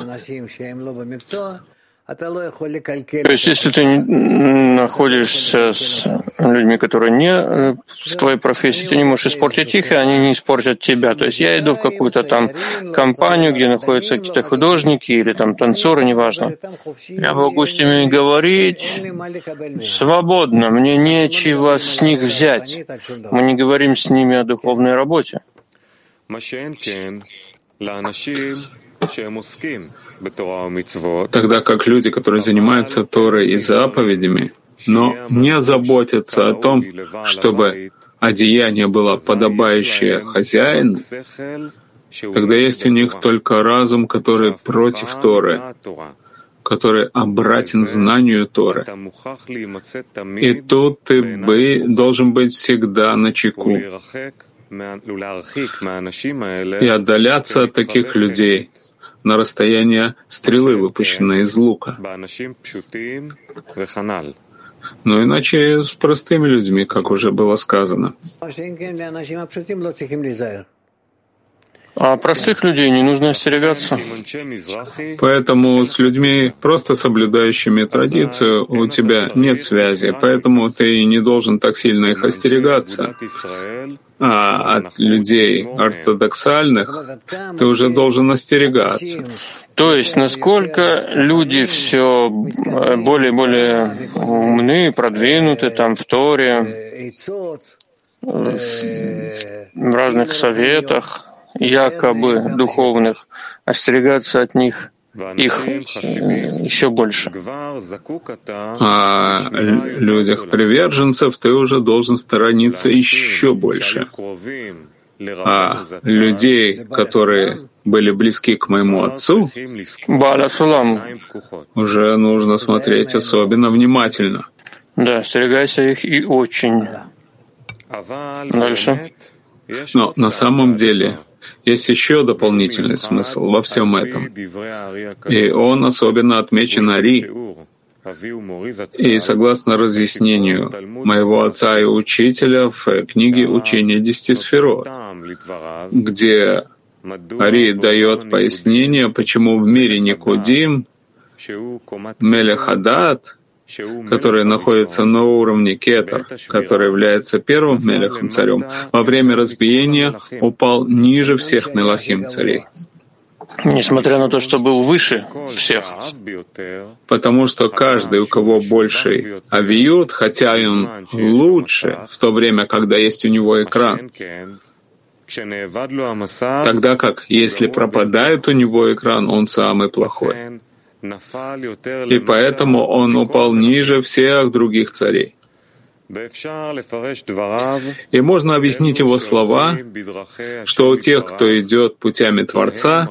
То есть, если ты находишься с людьми, которые не в э, твоей профессии, ты не можешь испортить их, и они не испортят тебя. То есть я иду в какую-то там компанию, где находятся какие-то художники или там танцоры, неважно. Я могу с ними говорить свободно, мне нечего с них взять. Мы не говорим с ними о духовной работе. Тогда как люди, которые занимаются Торой и заповедями, но не заботятся о том, чтобы одеяние было подобающее хозяину, тогда есть у них только разум, который против Торы, который обратен знанию Торы. И тут ты бы, должен быть всегда на чеку и отдаляться от таких людей на расстояние стрелы, выпущенной из лука. Но иначе с простыми людьми, как уже было сказано. А простых людей не нужно остерегаться. Поэтому с людьми, просто соблюдающими традицию, у тебя нет связи, поэтому ты не должен так сильно их остерегаться. А от людей ортодоксальных ты уже должен остерегаться. То есть, насколько люди все более и более умны, продвинуты там в Торе, в разных советах, якобы духовных, остерегаться от них их еще больше. А людях приверженцев ты уже должен сторониться еще больше. А людей, которые были близки к моему отцу, уже нужно смотреть особенно внимательно. Да, остерегайся их и очень. Дальше. Но на самом деле есть еще дополнительный смысл во всем этом. И он особенно отмечен Ари. И согласно разъяснению моего отца и учителя в книге «Учение десяти сферот», где Ари дает пояснение, почему в мире Никудим, Мелехадат, который находится на уровне Кетар, который является первым Мелехом царем, во время разбиения упал ниже всех Мелахим царей. Несмотря на то, что был выше всех. Потому что каждый, у кого больше авиют, хотя он лучше в то время, когда есть у него экран, тогда как если пропадает у него экран, он самый плохой и поэтому он упал ниже всех других царей. И можно объяснить его слова, что у тех, кто идет путями Творца,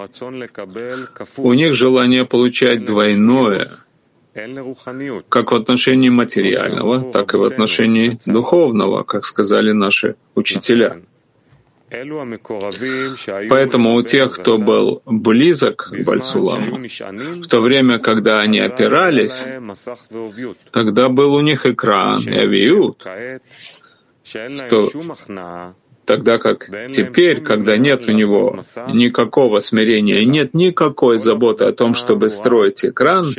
у них желание получать двойное, как в отношении материального, так и в отношении духовного, как сказали наши учителя. Поэтому у тех, кто был близок к Бальсуламу, в то время, когда они опирались, тогда был у них экран и авиют, что тогда как теперь, когда нет у него никакого смирения нет никакой заботы о том, чтобы строить экран,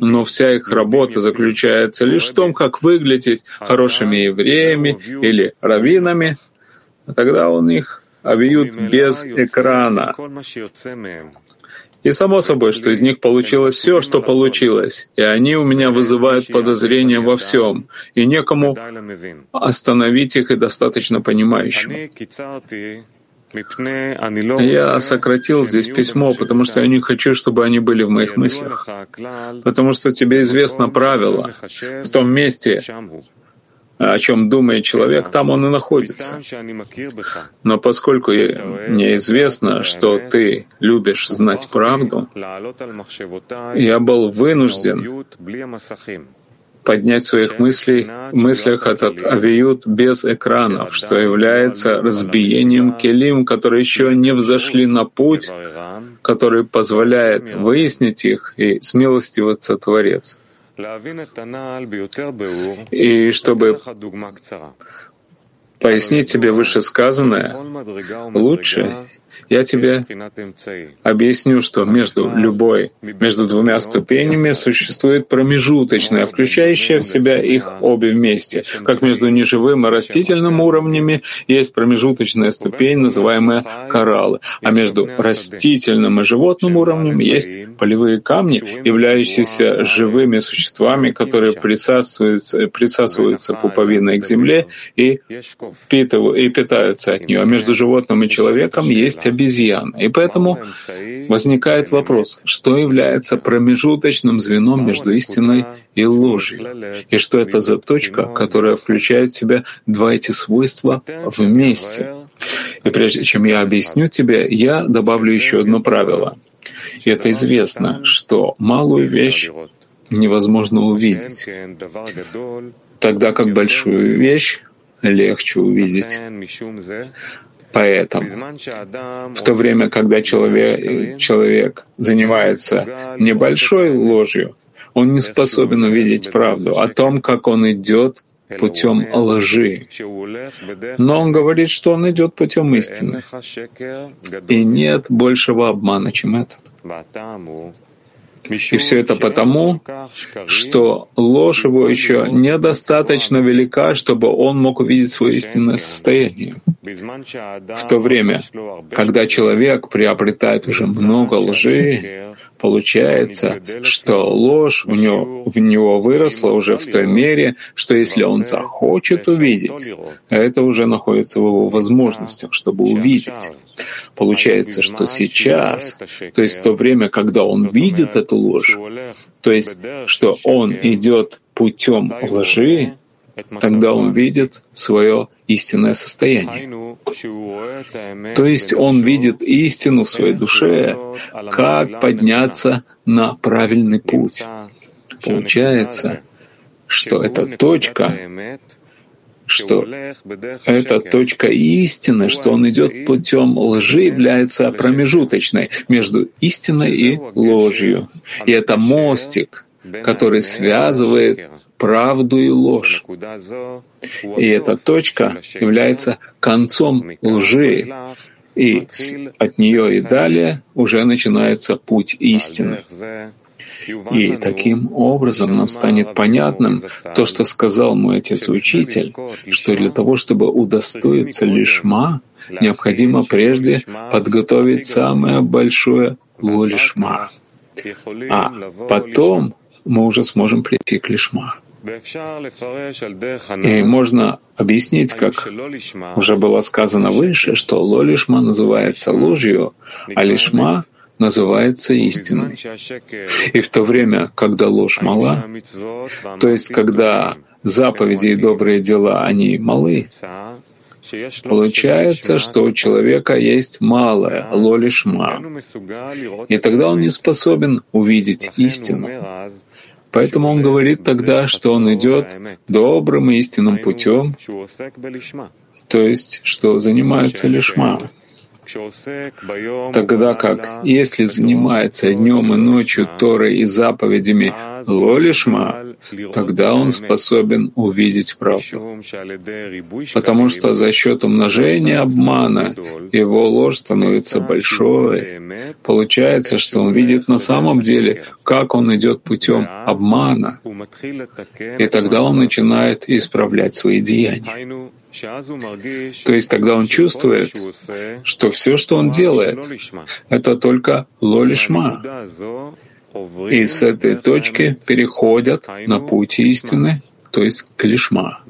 но вся их работа заключается лишь в том, как выглядеть хорошими евреями или раввинами, тогда он их обьют без экрана. И само собой, что из них получилось все, что получилось, и они у меня вызывают подозрения во всем, и некому остановить их и достаточно понимающим. Я сократил здесь письмо, потому что я не хочу, чтобы они были в моих мыслях. Потому что тебе известно правило. В том месте, о чем думает человек, там он и находится. Но поскольку мне известно, что ты любишь знать правду, я был вынужден поднять своих мыслей, мыслях этот авиют без экранов, что является разбиением келим, которые еще не взошли на путь, который позволяет выяснить их и смилостиваться Творец. И чтобы пояснить тебе вышесказанное, лучше Я тебе объясню, что между любой, между двумя ступенями существует промежуточная, включающая в себя их обе вместе. Как между неживым и растительным уровнями есть промежуточная ступень, называемая кораллы, а между растительным и животным уровнем есть полевые камни, являющиеся живыми существами, которые присасываются, присасываются пуповиной к земле и, впитывают, и питаются от нее. А между животным и человеком есть обезьяна. И поэтому возникает вопрос, что является промежуточным звеном между истиной и ложью, и что это за точка, которая включает в себя два эти свойства вместе. И прежде чем я объясню тебе, я добавлю еще одно правило. И это известно, что малую вещь невозможно увидеть, тогда как большую вещь легче увидеть. Поэтому в то время, когда человек, человек занимается небольшой ложью, он не способен увидеть правду о том, как он идет путем лжи. Но он говорит, что он идет путем истины. И нет большего обмана, чем этот. И все это потому, что ложь его еще недостаточно велика, чтобы он мог увидеть свое истинное состояние. В то время, когда человек приобретает уже много лжи, получается, что ложь у него, в него выросла уже в той мере, что если он захочет увидеть, это уже находится в его возможностях, чтобы увидеть. Получается, что сейчас, то есть в то время, когда он видит эту ложь, то есть, что он идет путем лжи, тогда он видит свое истинное состояние. То есть он видит истину в своей душе, как подняться на правильный путь. Получается, что эта точка, что эта точка истины, что он идет путем лжи, является промежуточной между истиной и ложью. И это мостик, который связывает правду и ложь. И эта точка является концом лжи, и от нее и далее уже начинается путь истины. И таким образом нам станет понятным то, что сказал мой отец-учитель, что для того, чтобы удостоиться лишма, необходимо прежде подготовить самое большое лолишма. А потом мы уже сможем прийти к лишма. И можно объяснить, как уже было сказано выше, что лолишма называется ложью, а лишма называется истиной. И в то время, когда ложь мала, то есть когда заповеди и добрые дела, они малы, Получается, что у человека есть малое, лолишма, и тогда он не способен увидеть истину. Поэтому он говорит тогда, что он идет добрым и истинным путем, то есть, что занимается лишма. Тогда как, если занимается днем и ночью Торой и заповедями Лолишма, тогда он способен увидеть правду. Потому что за счет умножения обмана его ложь становится большой. Получается, что он видит на самом деле, как он идет путем обмана. И тогда он начинает исправлять свои деяния. То есть тогда он чувствует, что все, что он делает, это только лолишма. И с этой точки переходят на путь истины, то есть к лишма.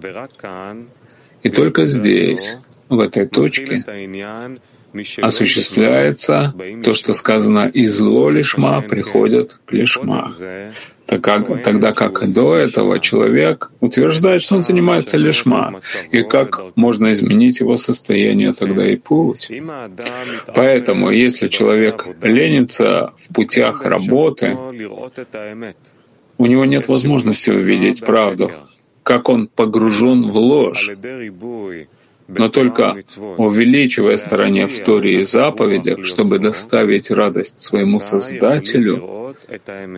И только здесь, в этой точке, осуществляется то, что сказано «из зло лишма приходят к лишма» так как, тогда как до этого человек утверждает, что он занимается лишма, и как можно изменить его состояние тогда и путь. Поэтому, если человек ленится в путях работы, у него нет возможности увидеть правду, как он погружен в ложь, но только увеличивая старания в Торе и заповедях, чтобы доставить радость своему Создателю,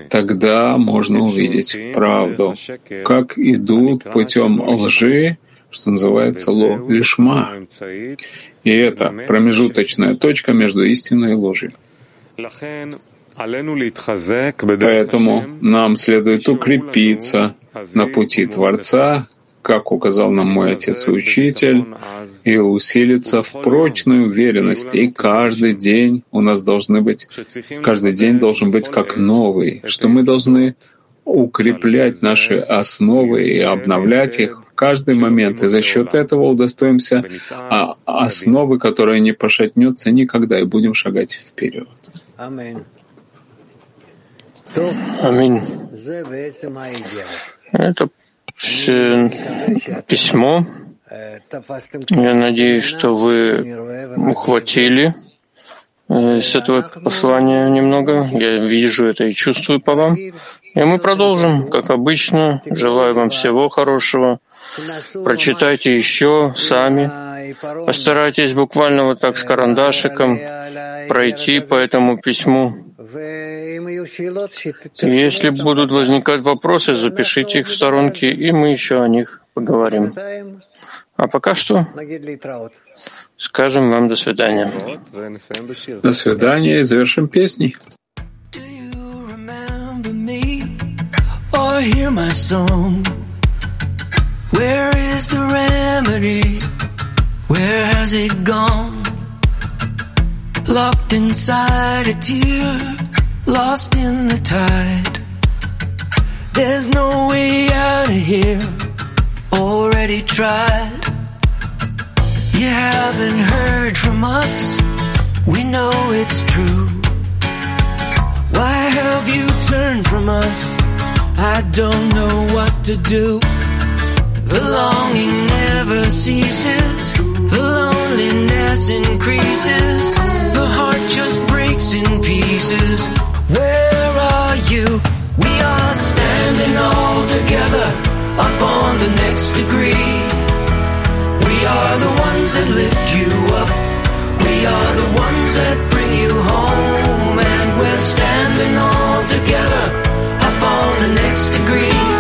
тогда можно увидеть правду, как идут путем лжи что называется ло лишма. И это промежуточная точка между истиной и ложью. Поэтому нам следует укрепиться на пути Творца, как указал нам мой отец и учитель, и усилиться в прочной уверенности. И каждый день у нас должны быть, каждый день должен быть как новый, что мы должны укреплять наши основы и обновлять их в каждый момент. И за счет этого удостоимся основы, которая не пошатнется никогда, и будем шагать вперед. Аминь. Это письмо. Я надеюсь, что вы ухватили э, с этого послания немного. Я вижу это и чувствую по вам. И мы продолжим, как обычно. Желаю вам всего хорошего. Прочитайте еще сами. Постарайтесь буквально вот так с карандашиком пройти по этому письму. Если будут возникать вопросы, запишите их в сторонке, и мы еще о них поговорим. А пока что скажем вам до свидания. До свидания и завершим песней. Where is the remedy? Where has it gone? Locked inside a tear, lost in the tide. There's no way out of here, already tried. You haven't heard from us, we know it's true. Why have you turned from us? I don't know what to do. The longing never ceases, the loneliness increases the heart just breaks in pieces. Where are you? We are standing all together up on the next degree. We are the ones that lift you up. We are the ones that bring you home. And we're standing all together up on the next degree.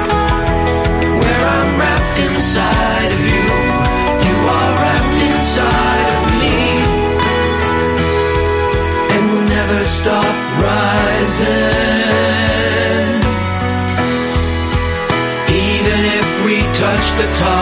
The top,